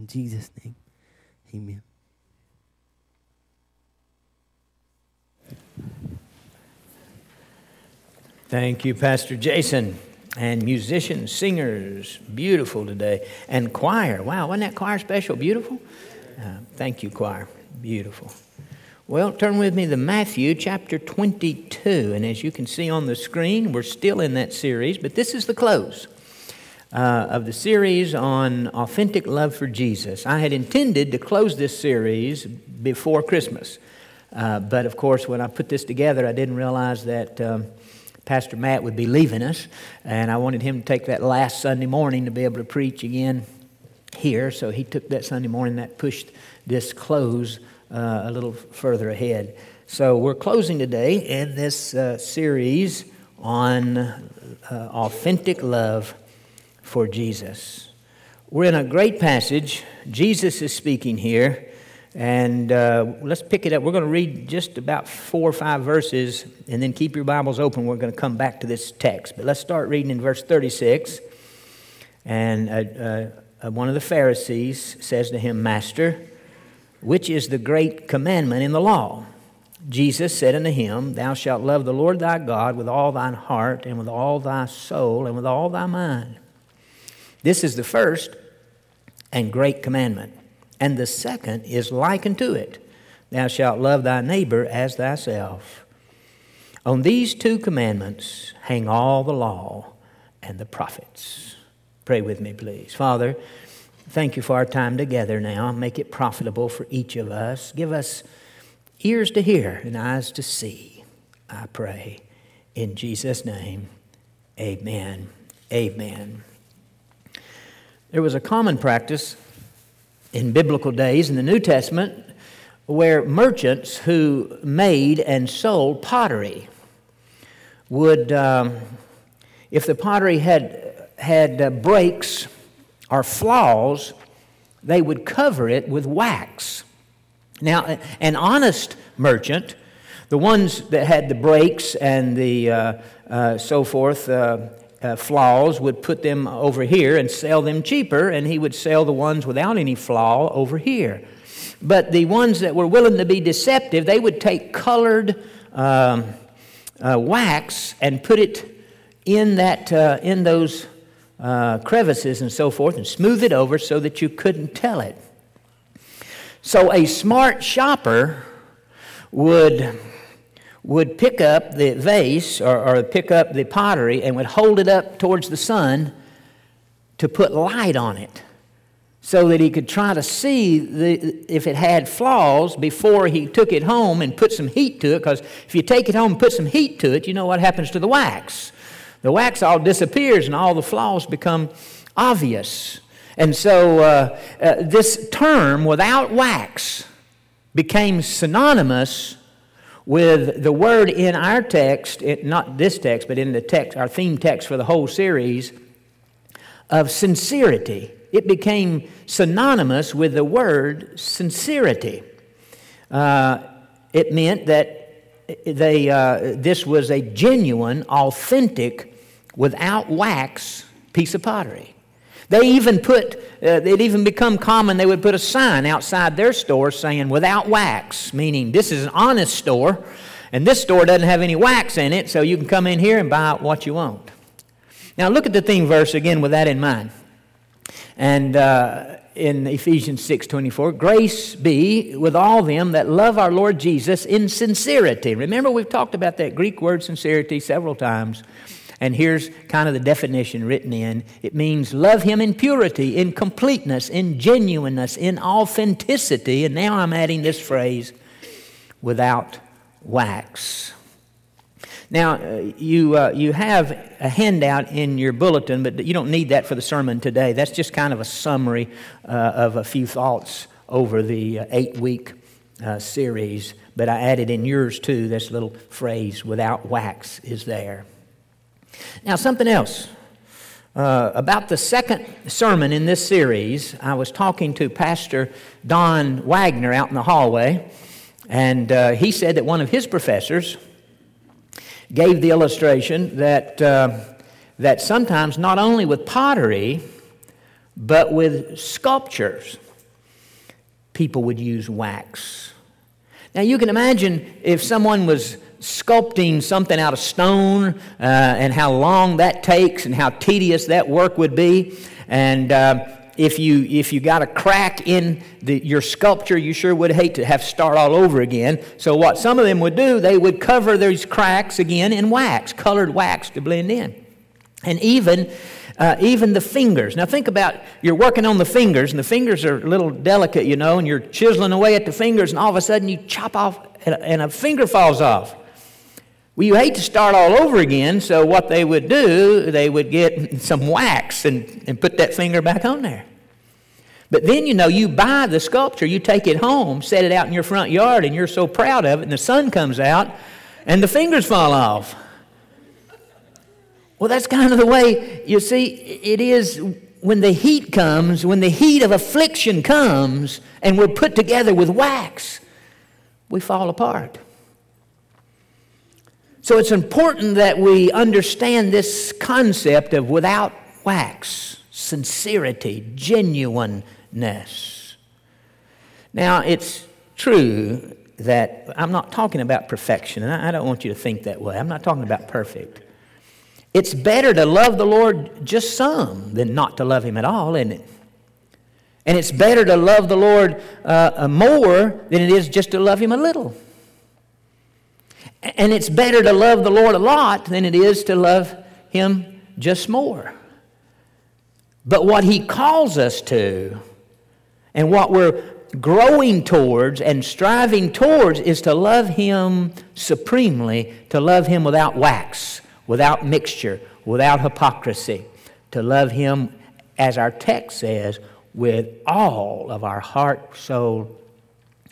In Jesus' name, amen. Thank you, Pastor Jason. And musicians, singers, beautiful today. And choir. Wow, wasn't that choir special? Beautiful? Uh, thank you, choir. Beautiful. Well, turn with me to Matthew chapter 22. And as you can see on the screen, we're still in that series, but this is the close uh, of the series on authentic love for Jesus. I had intended to close this series before Christmas. Uh, but of course, when I put this together, I didn't realize that um, Pastor Matt would be leaving us. And I wanted him to take that last Sunday morning to be able to preach again here. So he took that Sunday morning, that pushed this close uh, a little further ahead. So we're closing today in this uh, series on uh, authentic love for Jesus. We're in a great passage. Jesus is speaking here. And uh, let's pick it up. We're going to read just about four or five verses and then keep your Bibles open. We're going to come back to this text. But let's start reading in verse 36. And uh, uh, one of the Pharisees says to him, Master, which is the great commandment in the law? Jesus said unto him, Thou shalt love the Lord thy God with all thine heart, and with all thy soul, and with all thy mind. This is the first and great commandment. And the second is like unto it Thou shalt love thy neighbor as thyself. On these two commandments hang all the law and the prophets. Pray with me, please. Father, Thank you for our time together now. Make it profitable for each of us. Give us ears to hear and eyes to see, I pray. In Jesus' name, amen. Amen. There was a common practice in biblical days in the New Testament where merchants who made and sold pottery would, um, if the pottery had, had uh, breaks, or flaws, they would cover it with wax. Now, an honest merchant, the ones that had the breaks and the uh, uh, so forth, uh, flaws, would put them over here and sell them cheaper, and he would sell the ones without any flaw over here. But the ones that were willing to be deceptive, they would take colored um, uh, wax and put it in that uh, in those uh, crevices and so forth and smooth it over so that you couldn't tell it. So a smart shopper would, would pick up the vase or, or pick up the pottery and would hold it up towards the sun to put light on it so that he could try to see the, if it had flaws before he took it home and put some heat to it. Because if you take it home and put some heat to it, you know what happens to the wax the wax all disappears and all the flaws become obvious. And so uh, uh, this term, without wax, became synonymous with the word in our text, it, not this text, but in the text, our theme text for the whole series, of sincerity. It became synonymous with the word sincerity. Uh, it meant that they, uh, this was a genuine, authentic without wax piece of pottery. They even put, uh, it even become common, they would put a sign outside their store saying without wax, meaning this is an honest store, and this store doesn't have any wax in it, so you can come in here and buy what you want. Now look at the theme verse again with that in mind. And uh, in Ephesians 6:24, grace be with all them that love our Lord Jesus in sincerity. Remember, we've talked about that Greek word sincerity several times. And here's kind of the definition written in it means love Him in purity, in completeness, in genuineness, in authenticity. And now I'm adding this phrase without wax. Now, uh, you, uh, you have a handout in your bulletin, but you don't need that for the sermon today. That's just kind of a summary uh, of a few thoughts over the uh, eight week uh, series. But I added in yours too, this little phrase, without wax, is there. Now, something else. Uh, about the second sermon in this series, I was talking to Pastor Don Wagner out in the hallway, and uh, he said that one of his professors gave the illustration that, uh, that sometimes not only with pottery, but with sculptures, people would use wax. Now, you can imagine if someone was sculpting something out of stone uh, and how long that takes and how tedious that work would be. And uh, if, you, if you got a crack in the, your sculpture, you sure would hate to have to start all over again. So, what some of them would do, they would cover those cracks again in wax, colored wax to blend in. And even uh, even the fingers. Now, think about you're working on the fingers, and the fingers are a little delicate, you know, and you're chiseling away at the fingers, and all of a sudden you chop off, and a, and a finger falls off. You hate to start all over again, so what they would do, they would get some wax and, and put that finger back on there. But then, you know, you buy the sculpture, you take it home, set it out in your front yard, and you're so proud of it, and the sun comes out, and the fingers fall off. Well, that's kind of the way, you see, it is when the heat comes, when the heat of affliction comes, and we're put together with wax, we fall apart. So it's important that we understand this concept of without wax, sincerity, genuineness. Now, it's true that I'm not talking about perfection, and I don't want you to think that way. I'm not talking about perfect. It's better to love the Lord just some than not to love Him at all, isn't it? And it's better to love the Lord uh, more than it is just to love Him a little. And it's better to love the Lord a lot than it is to love Him just more. But what He calls us to, and what we're growing towards and striving towards, is to love Him supremely, to love Him without wax, without mixture, without hypocrisy, to love Him, as our text says, with all of our heart, soul,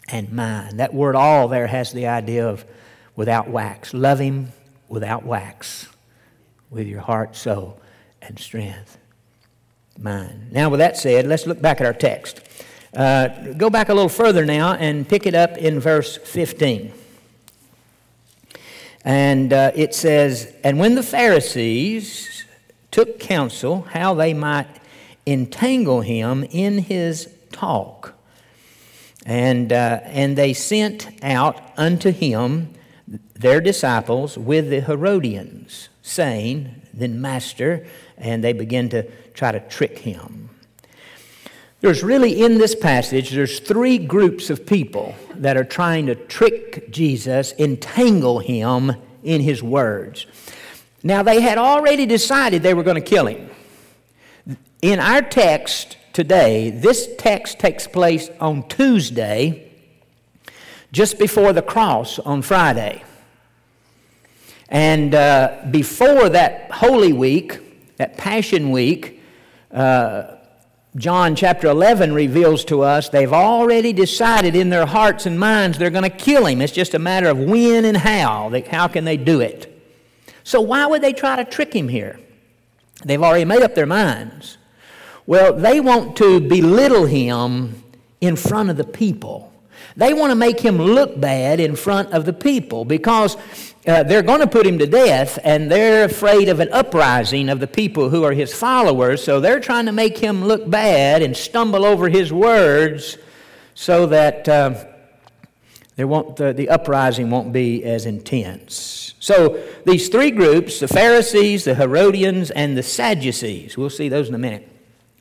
and mind. That word all there has the idea of without wax. Love Him without wax, with your heart, soul, and strength. Mind. Now, with that said, let's look back at our text. Uh, go back a little further now and pick it up in verse 15. And uh, it says, And when the Pharisees took counsel how they might entangle him in his talk, and, uh, and they sent out unto him their disciples with the Herodians, saying, Then, Master, and they begin to try to trick him. There's really in this passage, there's three groups of people that are trying to trick Jesus, entangle him in his words. Now, they had already decided they were going to kill him. In our text today, this text takes place on Tuesday, just before the cross on Friday. And uh, before that Holy Week, that Passion Week, uh, John chapter 11 reveals to us they've already decided in their hearts and minds they're going to kill him. It's just a matter of when and how. They, how can they do it? So, why would they try to trick him here? They've already made up their minds. Well, they want to belittle him in front of the people. They want to make him look bad in front of the people because uh, they're going to put him to death, and they're afraid of an uprising of the people who are his followers. So they're trying to make him look bad and stumble over his words so that uh, there won't, the, the uprising won't be as intense. So these three groups the Pharisees, the Herodians, and the Sadducees we'll see those in a minute.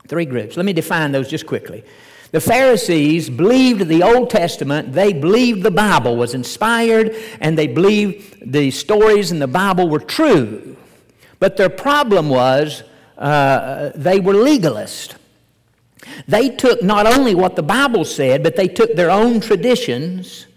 Three groups. Let me define those just quickly. The Pharisees believed the Old Testament, they believed the Bible was inspired, and they believed the stories in the Bible were true. But their problem was uh, they were legalists. They took not only what the Bible said, but they took their own traditions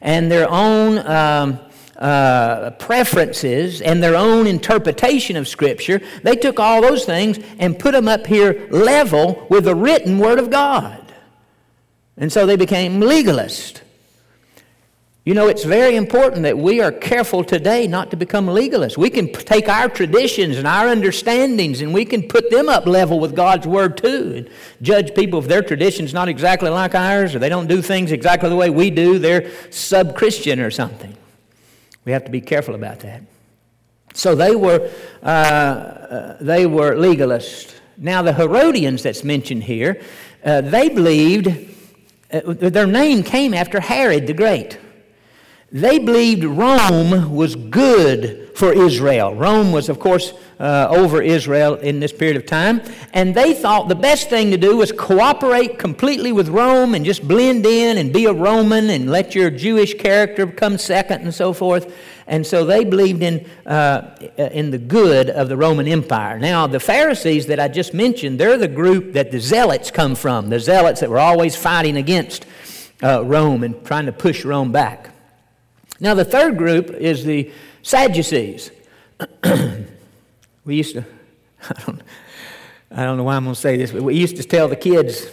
and their own um, uh, preferences and their own interpretation of Scripture. They took all those things and put them up here level with the written Word of God. And so they became legalists. You know, it's very important that we are careful today not to become legalists. We can take our traditions and our understandings and we can put them up level with God's Word too and judge people if their tradition's not exactly like ours or they don't do things exactly the way we do, they're sub Christian or something. We have to be careful about that. So they were, uh, uh, they were legalists. Now, the Herodians that's mentioned here, uh, they believed their name came after Herod the Great. They believed Rome was good for Israel. Rome was, of course, uh, over Israel in this period of time. And they thought the best thing to do was cooperate completely with Rome and just blend in and be a Roman and let your Jewish character come second and so forth. And so they believed in, uh, in the good of the Roman Empire. Now, the Pharisees that I just mentioned, they're the group that the Zealots come from, the Zealots that were always fighting against uh, Rome and trying to push Rome back. Now, the third group is the Sadducees. we used to, I don't, I don't know why I'm going to say this, but we used to tell the kids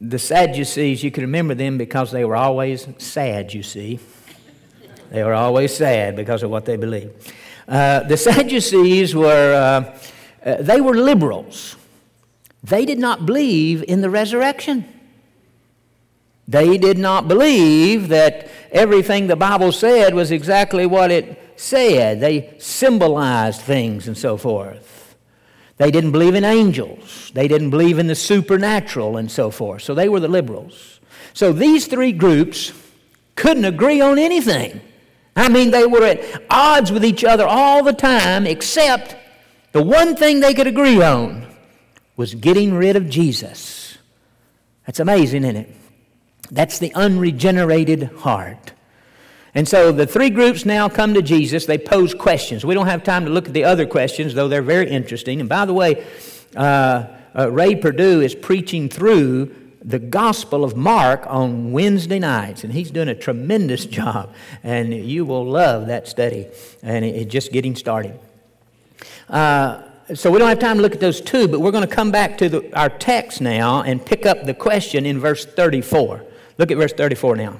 the Sadducees, you could remember them because they were always sad, you see. They were always sad because of what they believed. Uh, the Sadducees were, uh, uh, they were liberals. They did not believe in the resurrection. They did not believe that everything the Bible said was exactly what it said. They symbolized things and so forth. They didn't believe in angels. They didn't believe in the supernatural and so forth. So they were the liberals. So these three groups couldn't agree on anything. I mean, they were at odds with each other all the time, except the one thing they could agree on was getting rid of Jesus. That's amazing, isn't it? That's the unregenerated heart. And so the three groups now come to Jesus. They pose questions. We don't have time to look at the other questions, though they're very interesting. And by the way, uh, uh, Ray Perdue is preaching through the Gospel of Mark on Wednesday nights, and he's doing a tremendous job. And you will love that study. And it's it just getting started. Uh, so we don't have time to look at those two, but we're going to come back to the, our text now and pick up the question in verse 34. Look at verse 34 now.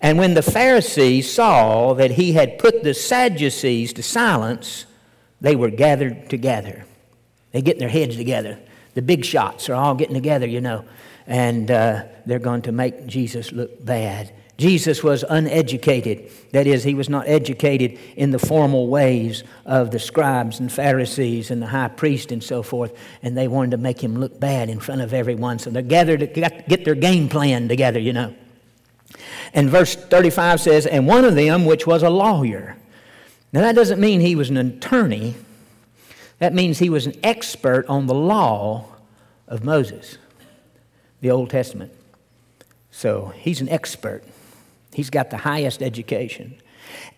And when the Pharisees saw that he had put the Sadducees to silence, they were gathered together. They're getting their heads together. The big shots are all getting together, you know, and uh, they're going to make Jesus look bad. Jesus was uneducated. That is, he was not educated in the formal ways of the scribes and Pharisees and the high priest and so forth, and they wanted to make him look bad in front of everyone. So they're gathered to get their game plan together, you know. And verse 35 says, And one of them, which was a lawyer. Now, that doesn't mean he was an attorney, that means he was an expert on the law of Moses, the Old Testament. So he's an expert. He's got the highest education.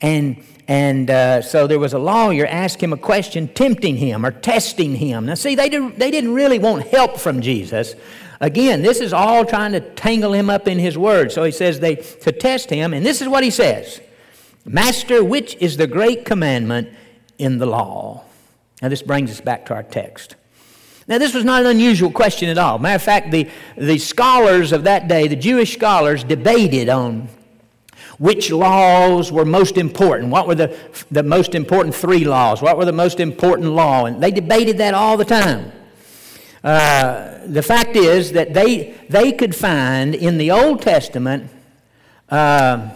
And, and uh, so there was a lawyer asked him a question, tempting him or testing him. Now, see, they, did, they didn't really want help from Jesus. Again, this is all trying to tangle him up in his word. So he says they to test him, and this is what he says Master, which is the great commandment in the law? Now, this brings us back to our text. Now, this was not an unusual question at all. Matter of fact, the, the scholars of that day, the Jewish scholars, debated on which laws were most important. What were the, the most important three laws? What were the most important law? And they debated that all the time. Uh, the fact is that they, they could find in the Old Testament uh,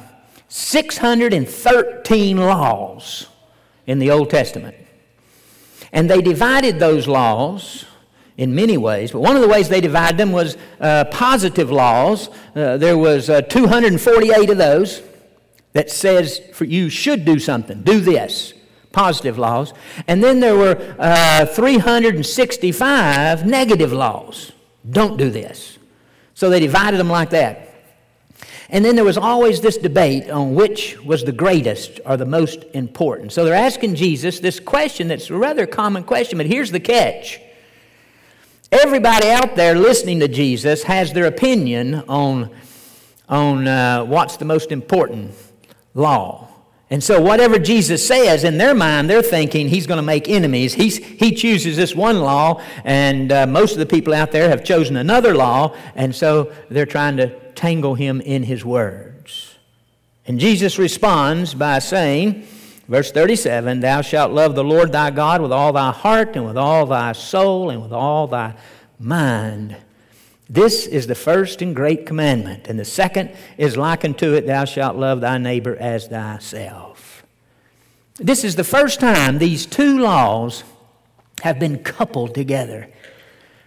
613 laws in the Old Testament. And they divided those laws in many ways, but one of the ways they divided them was uh, positive laws. Uh, there was uh, 248 of those that says for you should do something, do this, positive laws. And then there were uh, 365 negative laws, don't do this. So they divided them like that. And then there was always this debate on which was the greatest or the most important. So they're asking Jesus this question that's a rather common question, but here's the catch. Everybody out there listening to Jesus has their opinion on, on uh, what's the most important law. And so, whatever Jesus says, in their mind, they're thinking he's going to make enemies. He's, he chooses this one law, and uh, most of the people out there have chosen another law, and so they're trying to tangle him in his words. And Jesus responds by saying, verse 37 Thou shalt love the Lord thy God with all thy heart, and with all thy soul, and with all thy mind. This is the first and great commandment. And the second is likened to it, Thou shalt love thy neighbor as thyself. This is the first time these two laws have been coupled together.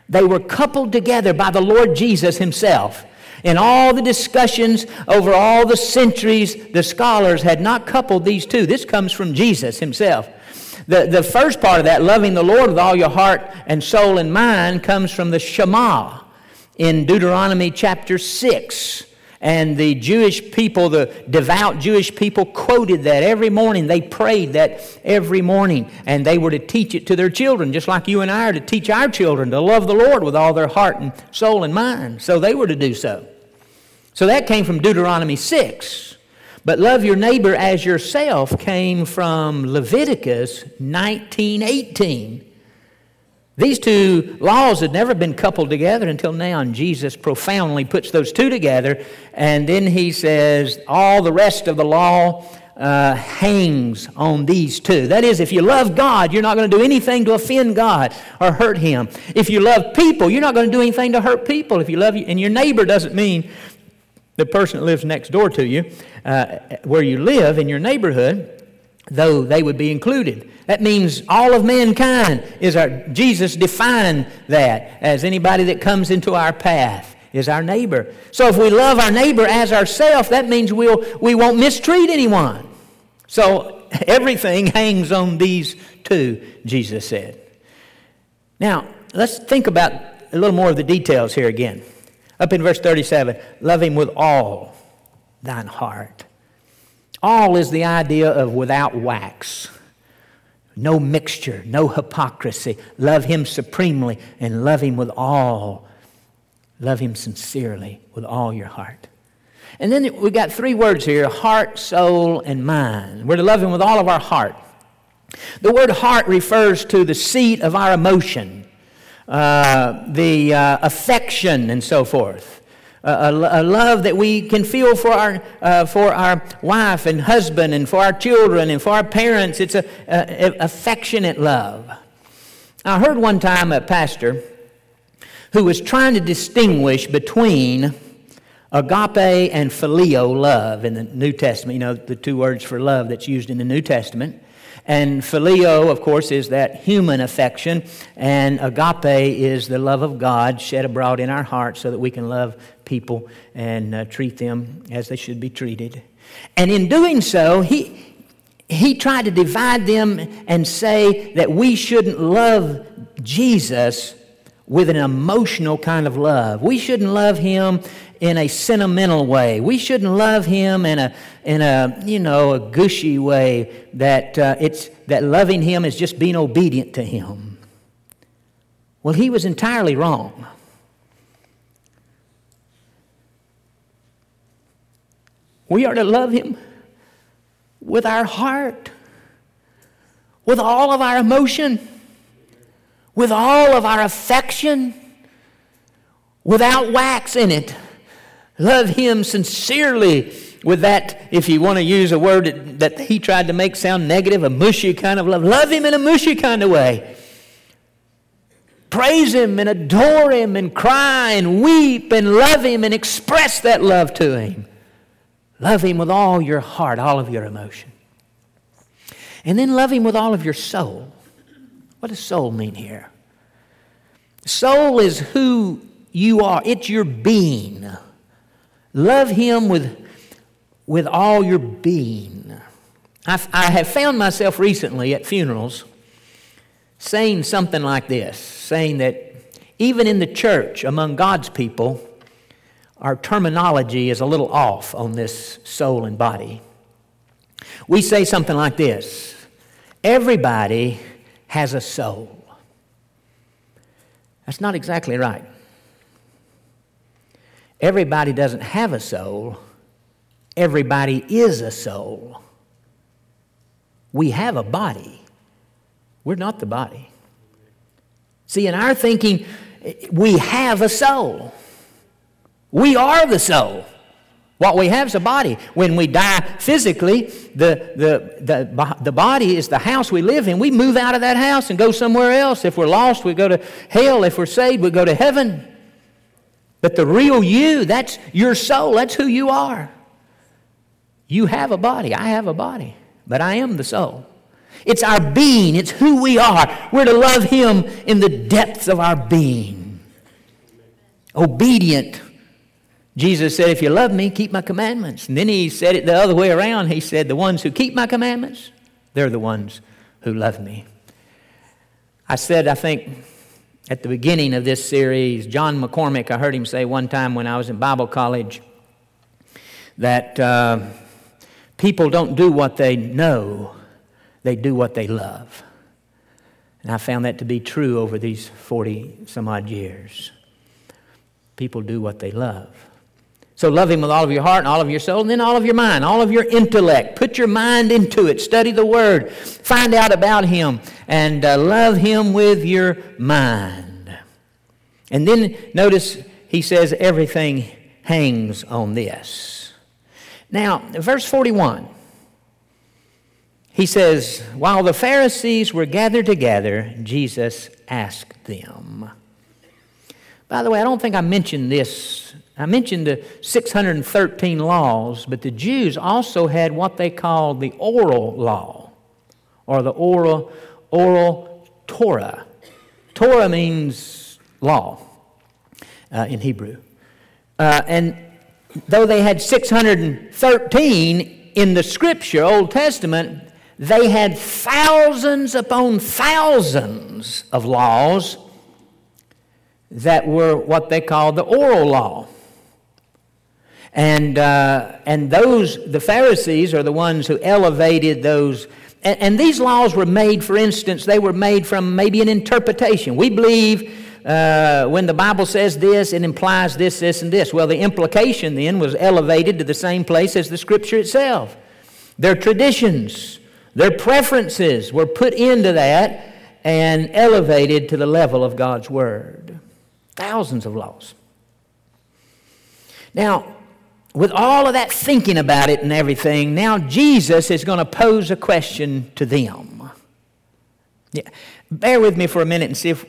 They were coupled together by the Lord Jesus Himself. In all the discussions over all the centuries, the scholars had not coupled these two. This comes from Jesus himself. The, the first part of that, loving the Lord with all your heart and soul and mind, comes from the Shema in Deuteronomy chapter 6. And the Jewish people, the devout Jewish people, quoted that every morning. They prayed that every morning. And they were to teach it to their children, just like you and I are to teach our children to love the Lord with all their heart and soul and mind. So they were to do so. So that came from Deuteronomy 6. But love your neighbor as yourself came from Leviticus 19:18. These two laws had never been coupled together until now, and Jesus profoundly puts those two together. And then he says, All the rest of the law uh, hangs on these two. That is, if you love God, you're not going to do anything to offend God or hurt Him. If you love people, you're not going to do anything to hurt people. If you love you, and your neighbor doesn't mean the person that lives next door to you, uh, where you live in your neighborhood though they would be included. That means all of mankind is our, Jesus defined that as anybody that comes into our path is our neighbor. So if we love our neighbor as ourselves, that means we'll, we won't mistreat anyone. So everything hangs on these two, Jesus said. Now, let's think about a little more of the details here again. Up in verse 37, love him with all thine heart all is the idea of without wax. No mixture, no hypocrisy. Love Him supremely and love Him with all. Love Him sincerely with all your heart. And then we got three words here heart, soul, and mind. We're to love Him with all of our heart. The word heart refers to the seat of our emotion, uh, the uh, affection, and so forth a, a, love that we can feel for our, uh, for our wife and husband and for our children and for our parents. It's a, a, affectionate love. I heard one time a pastor who was trying to distinguish between agape and phileo love in the New Testament. You know, the two words for love that's used in the New Testament. And phileo, of course, is that human affection, and agape is the love of God shed abroad in our hearts so that we can love people and uh, treat them as they should be treated. And in doing so, he, he tried to divide them and say that we shouldn't love Jesus with an emotional kind of love. We shouldn't love him in a sentimental way. We shouldn't love him in a, in a you know, a gushy way that, uh, it's, that loving him is just being obedient to him. Well, he was entirely wrong. We are to love him with our heart, with all of our emotion, with all of our affection, without wax in it. Love Him sincerely with that, if you want to use a word that, he tried to make sound negative, a mushy kind of love. Love Him in a mushy kind of way. Praise Him and adore Him and cry and weep and love Him and express that love to Him. Love Him with all your heart, all of your emotion. And then love Him with all of your soul. What does soul mean here? Soul is who you are, it's your being. Love Him with, with all your being. I, I have found myself recently at funerals saying something like this saying that even in the church, among God's people, our terminology is a little off on this soul and body. We say something like this Everybody has a soul. That's not exactly right. Everybody doesn't have a soul, everybody is a soul. We have a body, we're not the body. See, in our thinking, we have a soul. We are the soul. What we have is a body. When we die physically, the, the, the, the body is the house we live in. We move out of that house and go somewhere else. If we're lost, we go to hell. If we're saved, we go to heaven. But the real you, that's your soul, that's who you are. You have a body, I have a body, but I am the soul. It's our being, it's who we are. We're to love Him in the depths of our being. Obedient Jesus said, If you love me, keep my commandments. And then he said it the other way around. He said, The ones who keep my commandments, they're the ones who love me. I said, I think at the beginning of this series, John McCormick, I heard him say one time when I was in Bible college that uh, people don't do what they know, they do what they love. And I found that to be true over these 40 some odd years. People do what they love. So love Him with all of your heart and all of your soul, and then all of your mind, all of your intellect. Put your mind into it. Study the Word. Find out about Him, and uh, love Him with your mind. And then notice He says everything hangs on this. Now, verse 41. He says, While the Pharisees were gathered together, Jesus asked them. By the way, I don't think I mentioned this I mentioned the 613 laws, but the Jews also had what they called the oral law, or the oral, oral Torah. Torah means law uh, in Hebrew. Uh, and though they had 613 in the scripture, Old Testament, they had thousands upon thousands of laws that were what they called the oral law. And, uh, and those, the Pharisees are the ones who elevated those. And, and, these laws were made, for instance, they were made from maybe an interpretation. We believe uh, when the Bible says this, it implies this, this, and this. Well, the implication then was elevated to the same place as the Scripture itself. Their traditions, their preferences were put into that and elevated to the level of God's Word. Thousands of laws. Now, with all of that thinking about it and everything, now Jesus is going to pose a question to them. Yeah. Bear with me for a minute and see if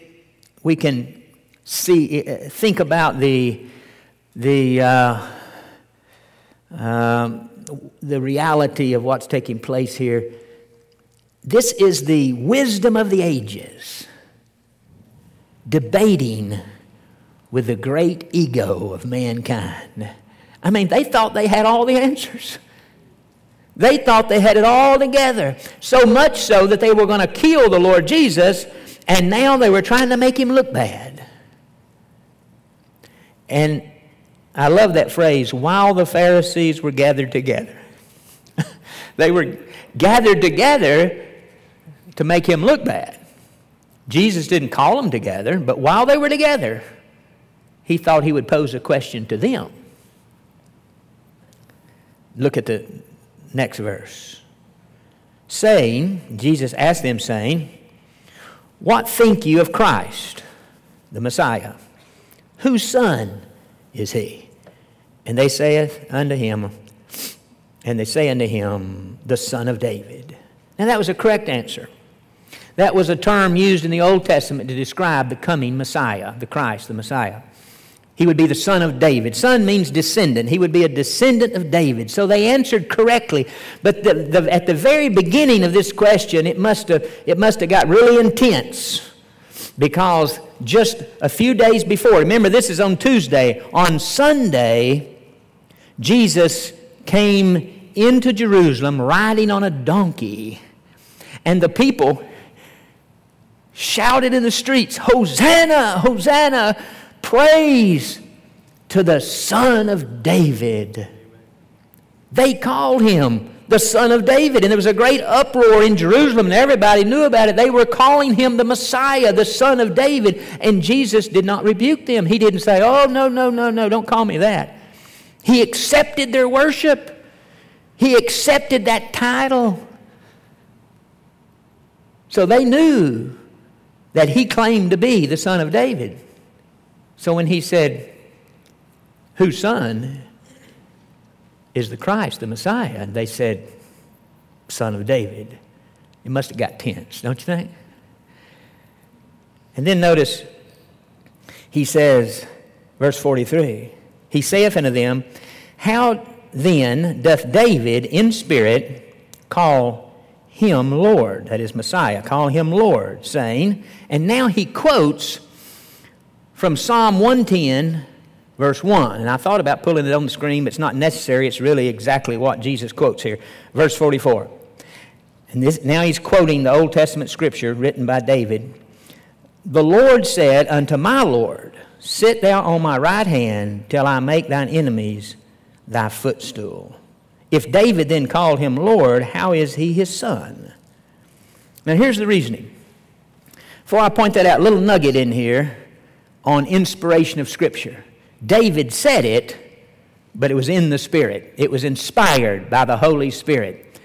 we can see, uh, think about the, the, uh, um, the reality of what's taking place here. This is the wisdom of the ages debating with the great ego of mankind. I mean, they thought they had all the answers. They thought they had it all together. So much so that they were going to kill the Lord Jesus, and now they were trying to make him look bad. And I love that phrase while the Pharisees were gathered together. they were gathered together to make him look bad. Jesus didn't call them together, but while they were together, he thought he would pose a question to them. Look at the next verse. Saying, Jesus asked them, saying, What think you of Christ, the Messiah? Whose son is he? And they saith unto him, and they say unto him, The son of David. Now that was a correct answer. That was a term used in the Old Testament to describe the coming Messiah, the Christ, the Messiah. He would be the son of David. Son means descendant. He would be a descendant of David. So they answered correctly. But the, the, at the very beginning of this question, it must have, it must have got really intense because just a few days before, remember this is on Tuesday, on Sunday, Jesus came into Jerusalem riding on a donkey. And the people shouted in the streets, Hosanna, Hosanna praise to the Son of David. They called him the Son of David, and there was a great uproar in Jerusalem, and everybody knew about it. They were calling him the Messiah, the Son of David, and Jesus did not rebuke them. He didn't say, Oh, no, no, no, no, don't call me that. He accepted their worship, he accepted that title. So they knew that he claimed to be the Son of David. So when he said, Whose son is the Christ, the Messiah? And they said, Son of David. It must have got tense, don't you think? And then notice, he says, verse 43, he saith unto them, How then doth David in spirit call him Lord, that is Messiah, call him Lord, saying, and now he quotes from Psalm 110 verse 1. And I thought about pulling it on the screen, but it's not necessary. It's really exactly what Jesus quotes here. Verse 44. And this, now he's quoting the Old Testament scripture written by David. The Lord said unto my Lord, Sit thou on my right hand till I make thine enemies thy footstool. If David then called him Lord, how is he his son? Now here's the reasoning. Before I point that out, little nugget in here on inspiration of Scripture. David said it, but it was in the Spirit. It was inspired by the Holy Spirit.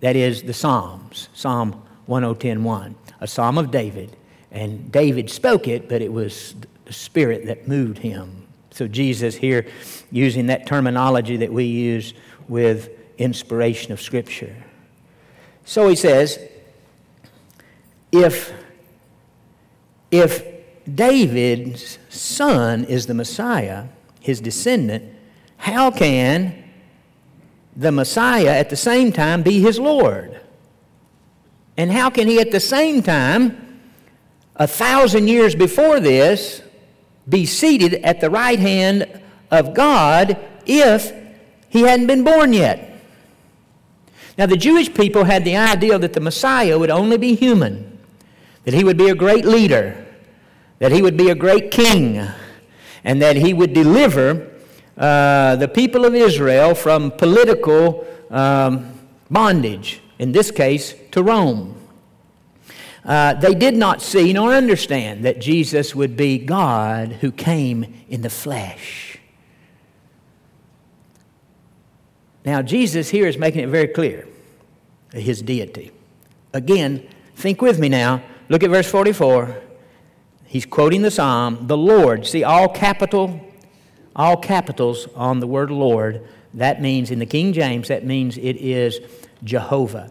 That is the Psalms, Psalm 110.1, a psalm of David. And David spoke it, but it was the Spirit that moved him. So Jesus here using that terminology that we use with inspiration of Scripture. So he says, if, if David's son is the Messiah, his descendant, how can the Messiah at the same time be his Lord? And how can he at the same time, a thousand years before this, be seated at the right hand of God if he hadn't been born yet? Now, the Jewish people had the idea that the Messiah would only be human, that he would be a great leader, that he would be a great king, and that he would deliver uh, the people of Israel from political um, bondage, in this case, to Rome. Uh, they did not see nor understand that Jesus would be God who came in the flesh. Now, Jesus here is making it very clear his deity. Again, think with me now. Look at verse 44. He's quoting the psalm, the Lord. See, all capital, all capitals on the word Lord. That means, in the King James, that means it is Jehovah.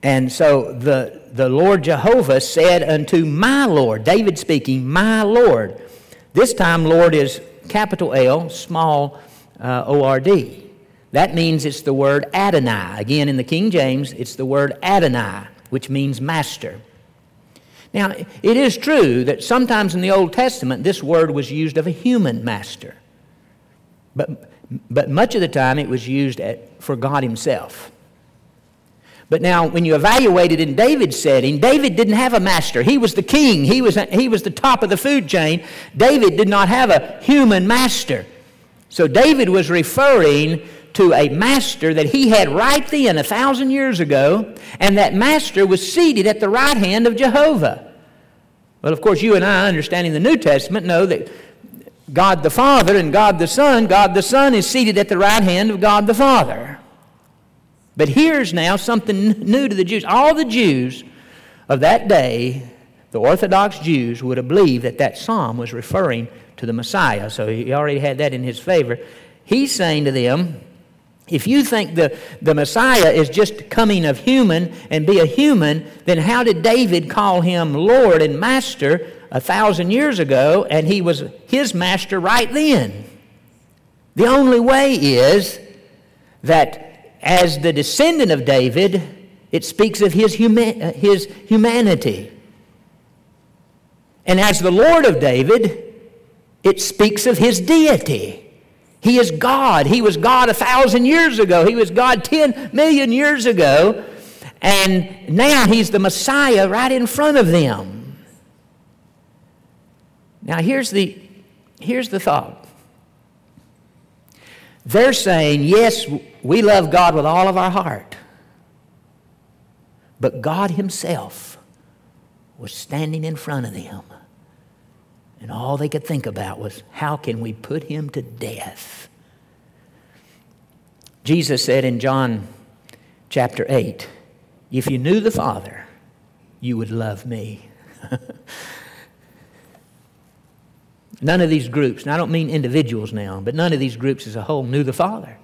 And so the, the Lord Jehovah said unto my Lord, David speaking, my Lord. This time, Lord is capital L, small uh, O R D. That means it's the word Adonai. Again, in the King James, it's the word Adonai, which means master. Now, it is true that sometimes in the Old Testament this word was used of a human master. But, but much of the time it was used at, for God Himself. But now, when you evaluate it in David's setting, David didn't have a master. He was the king, he was, he was the top of the food chain. David did not have a human master. So, David was referring to a master that he had right then, a thousand years ago, and that master was seated at the right hand of Jehovah. Well, of course, you and I, understanding the New Testament, know that God the Father and God the Son, God the Son is seated at the right hand of God the Father. But here's now something new to the Jews. All the Jews of that day, the Orthodox Jews, would have believed that that psalm was referring to the Messiah. So he already had that in his favor. He's saying to them, if you think the, the Messiah is just coming of human and be a human, then how did David call him Lord and Master a thousand years ago and he was his master right then? The only way is that as the descendant of David, it speaks of his, huma- his humanity. And as the Lord of David, it speaks of his deity. He is God. He was God a thousand years ago. He was God 10 million years ago. And now he's the Messiah right in front of them. Now here's the, here's the thought. They're saying, yes, we love God with all of our heart. But God Himself was standing in front of them. And all they could think about was, how can we put him to death? Jesus said in John chapter 8, if you knew the Father, you would love me. none of these groups, and I don't mean individuals now, but none of these groups as a whole knew the Father.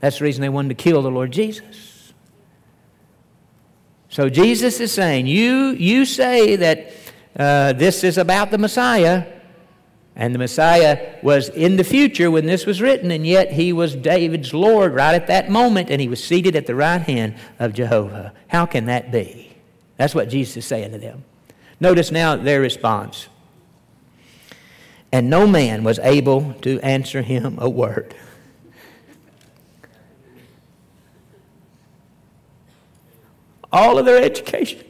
That's the reason they wanted to kill the Lord Jesus. So Jesus is saying, You, you say that uh, this is about the Messiah. And the Messiah was in the future when this was written, and yet he was David's Lord right at that moment, and he was seated at the right hand of Jehovah. How can that be? That's what Jesus is saying to them. Notice now their response. and no man was able to answer him a word. All of their education,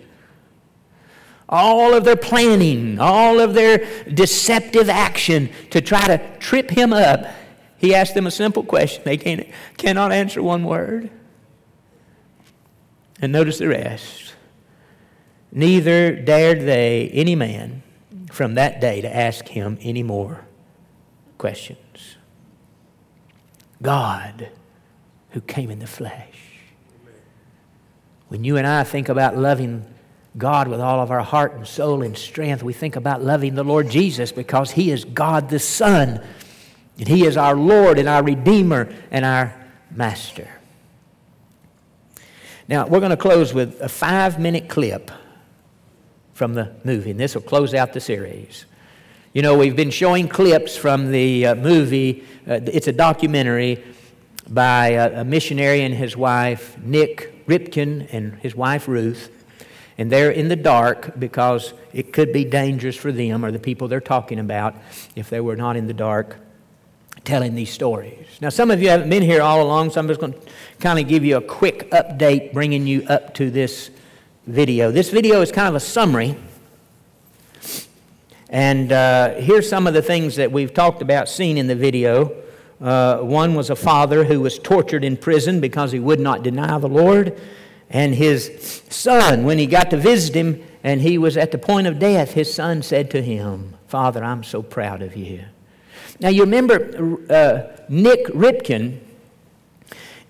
all of their planning, all of their deceptive action to try to trip him up, he asked them a simple question. They can, cannot answer one word. And notice the rest. Neither dared they, any man, from that day to ask him any more questions. God, who came in the flesh. When you and I think about loving God with all of our heart and soul and strength, we think about loving the Lord Jesus because He is God the Son. And He is our Lord and our Redeemer and our Master. Now, we're going to close with a five minute clip from the movie, and this will close out the series. You know, we've been showing clips from the uh, movie, uh, it's a documentary by a, a, missionary and his wife, Nick Ripken, and his wife, Ruth. And they're in the dark because it could be dangerous for them or the people they're talking about if they were not in the dark telling these stories. Now, some of you haven't been here all along, so I'm just going to kind of give you a quick update, bringing you up to this video. This video is kind of a summary. And uh, here's some of the things that we've talked about, seen in the video. Uh, one was a father who was tortured in prison because he would not deny the Lord. And his son, when he got to visit him and he was at the point of death, his son said to him, Father, I'm so proud of you. Now, you remember uh, Nick Ripken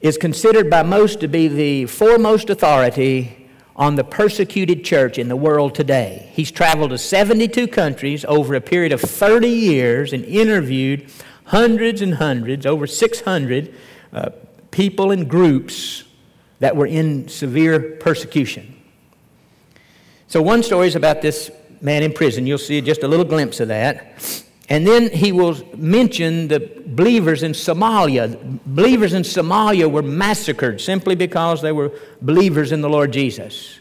is considered by most to be the foremost authority on the persecuted church in the world today. He's traveled to 72 countries over a period of 30 years and interviewed hundreds and hundreds, over 600 uh, people and groups that were in severe persecution. So, one story is about this man in prison. You'll see just a little glimpse of that. And then he will mention the believers in Somalia. Believers in Somalia were massacred simply because they were believers in the Lord Jesus.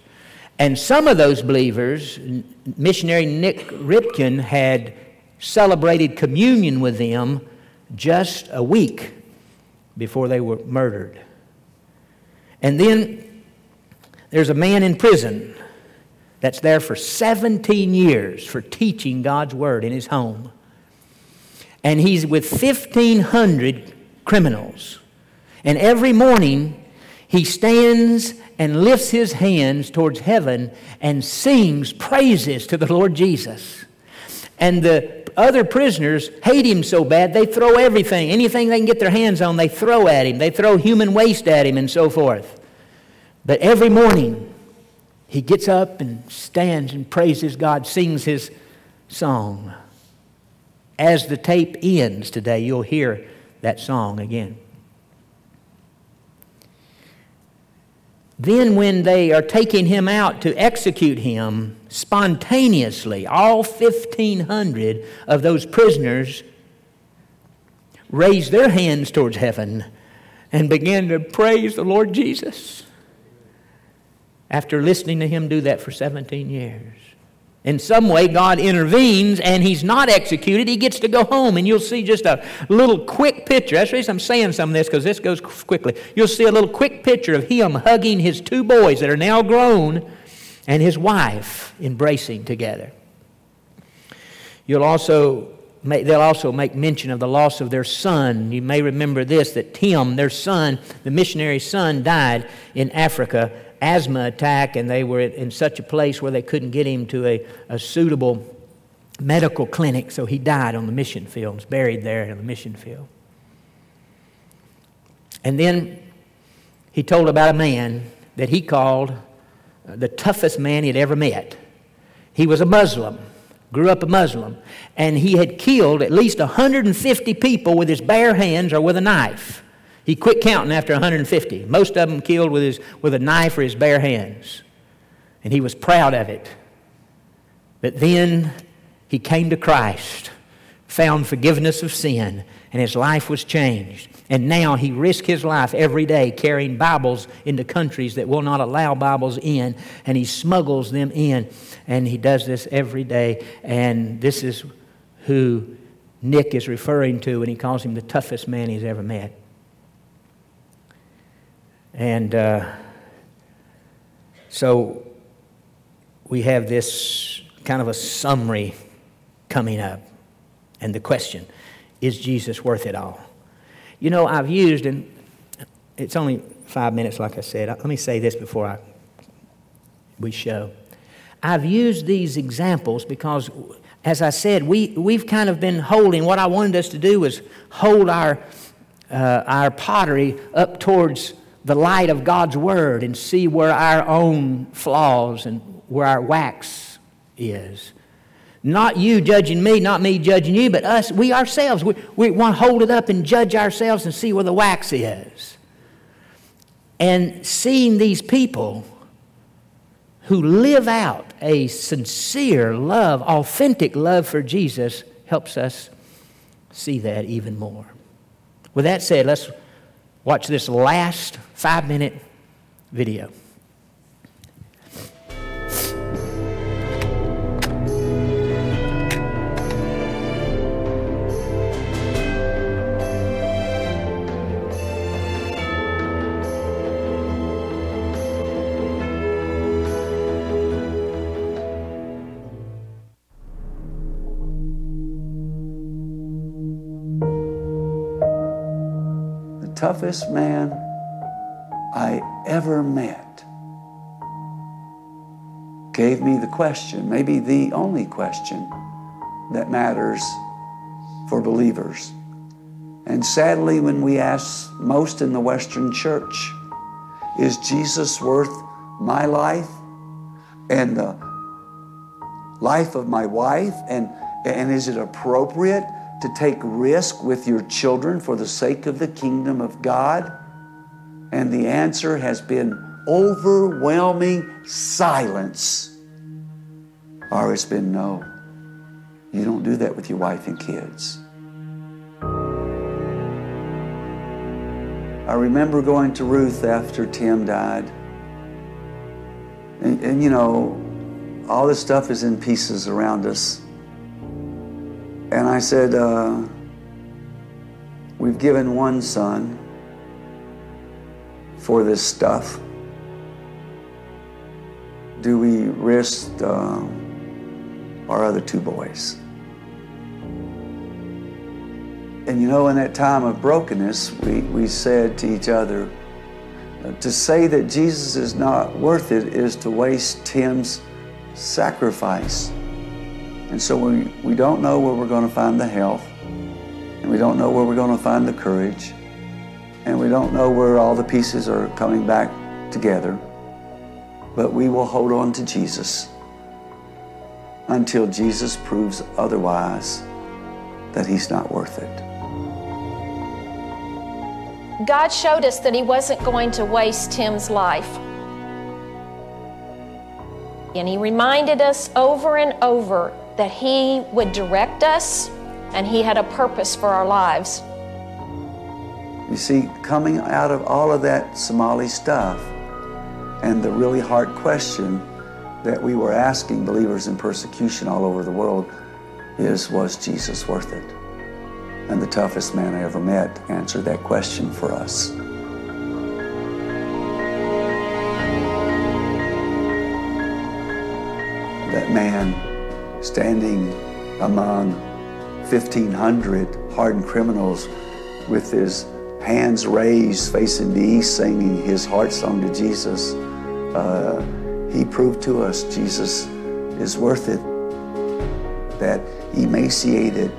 And some of those believers, missionary Nick Ripken had celebrated communion with them just a week before they were murdered. And then there's a man in prison that's there for 17 years for teaching God's word in his home and he's with 1,500 criminals. And every morning, he stands and lifts his hands towards heaven and sings praises to the Lord Jesus. And the other prisoners hate him so bad, they throw everything, anything they can get their hands on, they throw at him. They throw human waste at him and so forth. But every morning, he gets up and stands and praises God, sings his song. As the tape ends today, you'll hear that song again. Then, when they are taking him out to execute him, spontaneously, all 1,500 of those prisoners raise their hands towards heaven and begin to praise the Lord Jesus after listening to him do that for 17 years in some way God intervenes and he's not executed, he gets to go home. And you'll see just a little quick picture. That's the reason I'm saying some of this because this goes quickly. You'll see a little quick picture of him hugging his two boys that are now grown and his wife embracing together. You'll also Make, they'll also make mention of the loss of their son. You may remember this that Tim, their son, the missionary's son, died in Africa asthma attack, and they were in such a place where they couldn't get him to a, a suitable medical clinic, so he died on the mission field, was buried there in the mission field. And then he told about a man that he called uh, the toughest man he'd ever met. He was a Muslim, grew up a Muslim, and he had killed at least 150 people with his bare hands or with a knife. He quit counting after 150. Most of them killed with, his, with a knife or his bare hands. And he was proud of it. But then he came to Christ, found forgiveness of sin, and his life was changed. And now he risks his life every day carrying Bibles into countries that will not allow Bibles in, and he smuggles them in. And he does this every day. And this is who Nick is referring to when he calls him the toughest man he's ever met. And uh, so we have this kind of a summary coming up. And the question is Jesus worth it all? You know, I've used, and it's only five minutes, like I said. Let me say this before I, we show. I've used these examples because, as I said, we, we've kind of been holding, what I wanted us to do was hold our, uh, our pottery up towards the light of God's Word and see where our own flaws and where our wax is. Not you judging me, not me judging you, but us, we ourselves. We, we want to hold it up and judge ourselves and see where the wax is. And seeing these people who live out a sincere love, authentic love for Jesus, helps us see that even more. With that said, let's watch this last five minute video. Toughest man I ever met gave me the question, maybe the only question that matters for believers. And sadly, when we ask most in the Western church, is Jesus worth my life and the life of my wife? And, and is it appropriate to take risk with your children for the sake of the kingdom of God? And the answer has been overwhelming silence. Or it's been no. You don't do that with your wife and kids. I remember going to Ruth after Tim died. And, and you know, all this stuff is in pieces around us. And I said, uh, We've given one son for this stuff. Do we risk uh, our other two boys? And you know, in that time of brokenness, we, we said to each other, uh, to say that Jesus is not worth it is to waste Tim's sacrifice. And so we, we don't know where we're going to find the health, and we don't know where we're going to find the courage, and we don't know where all the pieces are coming back together. But we will hold on to Jesus until Jesus proves otherwise that he's not worth it. God showed us that he wasn't going to waste Tim's life. And he reminded us over and over that He would direct us and He had a purpose for our lives. You see, coming out of all of that Somali stuff and the really hard question that we were asking believers in persecution all over the world is Was Jesus worth it? And the toughest man I ever met answered that question for us. Standing among 1,500 hardened criminals with his hands raised facing the east, singing his heart song to Jesus. Uh, he proved to us Jesus is worth it. That emaciated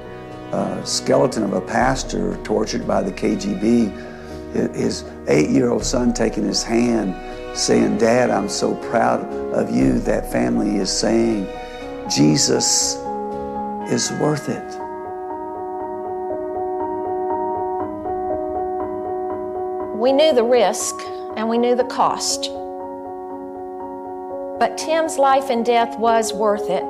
uh, skeleton of a pastor tortured by the KGB, his eight year old son taking his hand, saying, Dad, I'm so proud of you. That family is saying, Jesus is worth it. We knew the risk and we knew the cost. But Tim's life and death was worth it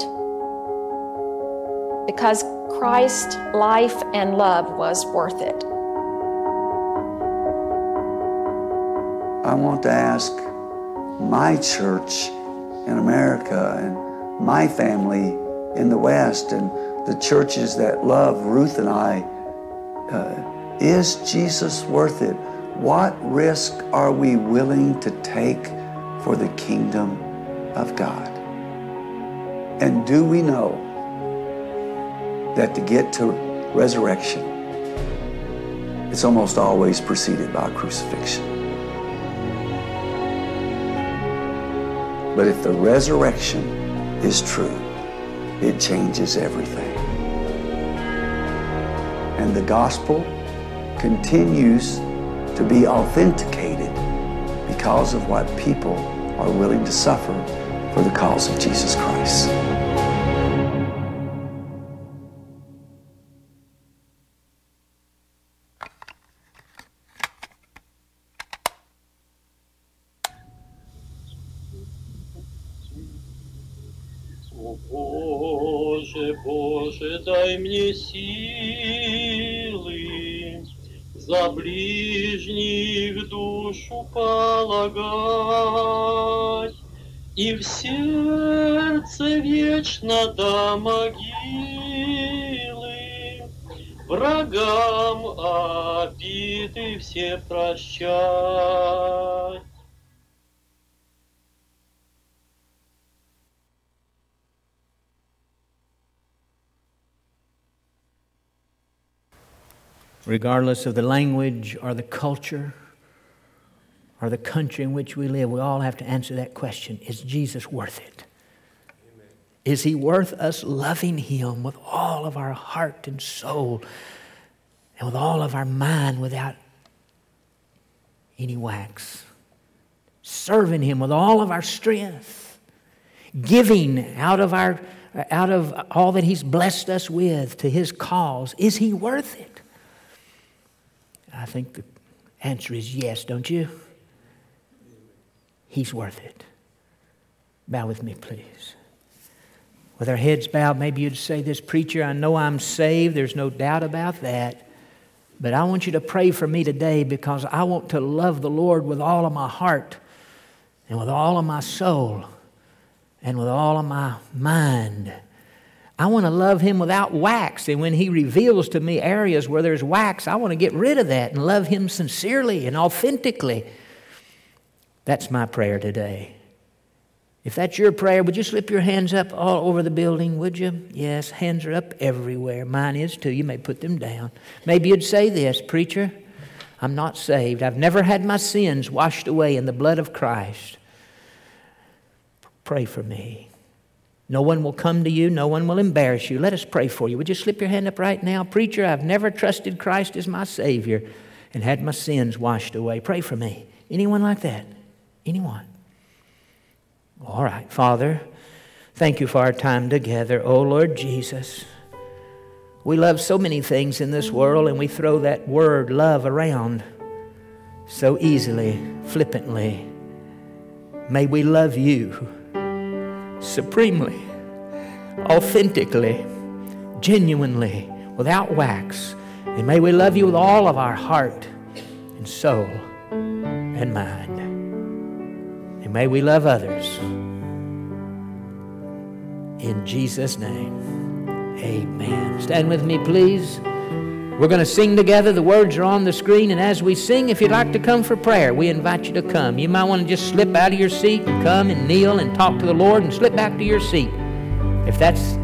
because Christ's life and love was worth it. I want to ask my church in America and my family in the West and the churches that love Ruth and I, uh, is Jesus worth it? What risk are we willing to take for the kingdom of God? And do we know that to get to resurrection, it's almost always preceded by crucifixion? But if the resurrection is true, it changes everything. And the gospel continues to be authenticated because of what people are willing to suffer for the cause of Jesus Christ. И в сердце вечно до могилы врагам обиды все прощать. regardless of the language or the culture or the country in which we live, we all have to answer that question Is Jesus worth it? Is he worth us loving him with all of our heart and soul and with all of our mind without any wax? Serving him with all of our strength, giving out of, our, out of all that he's blessed us with to his cause. Is he worth it? I think the answer is yes, don't you? He's worth it. Bow with me, please. With our heads bowed, maybe you'd say this, Preacher, I know I'm saved. There's no doubt about that. But I want you to pray for me today because I want to love the Lord with all of my heart and with all of my soul and with all of my mind. I want to love Him without wax. And when He reveals to me areas where there's wax, I want to get rid of that and love Him sincerely and authentically. That's my prayer today. If that's your prayer, would you slip your hands up all over the building, would you? Yes, hands are up everywhere. Mine is too. You may put them down. Maybe you'd say this, Preacher, I'm not saved. I've never had my sins washed away in the blood of Christ. Pray for me. No one will come to you. No one will embarrass you. Let us pray for you. Would you slip your hand up right now? Preacher, I've never trusted Christ as my Savior and had my sins washed away. Pray for me. Anyone like that? Anyone? All right, Father, thank you for our time together. Oh, Lord Jesus, we love so many things in this world and we throw that word love around so easily, flippantly. May we love you supremely, authentically, genuinely, without wax. And may we love you with all of our heart and soul and mind. And may we love others. In Jesus' name, amen. Stand with me, please. We're going to sing together. The words are on the screen. And as we sing, if you'd like to come for prayer, we invite you to come. You might want to just slip out of your seat and come and kneel and talk to the Lord and slip back to your seat. If that's the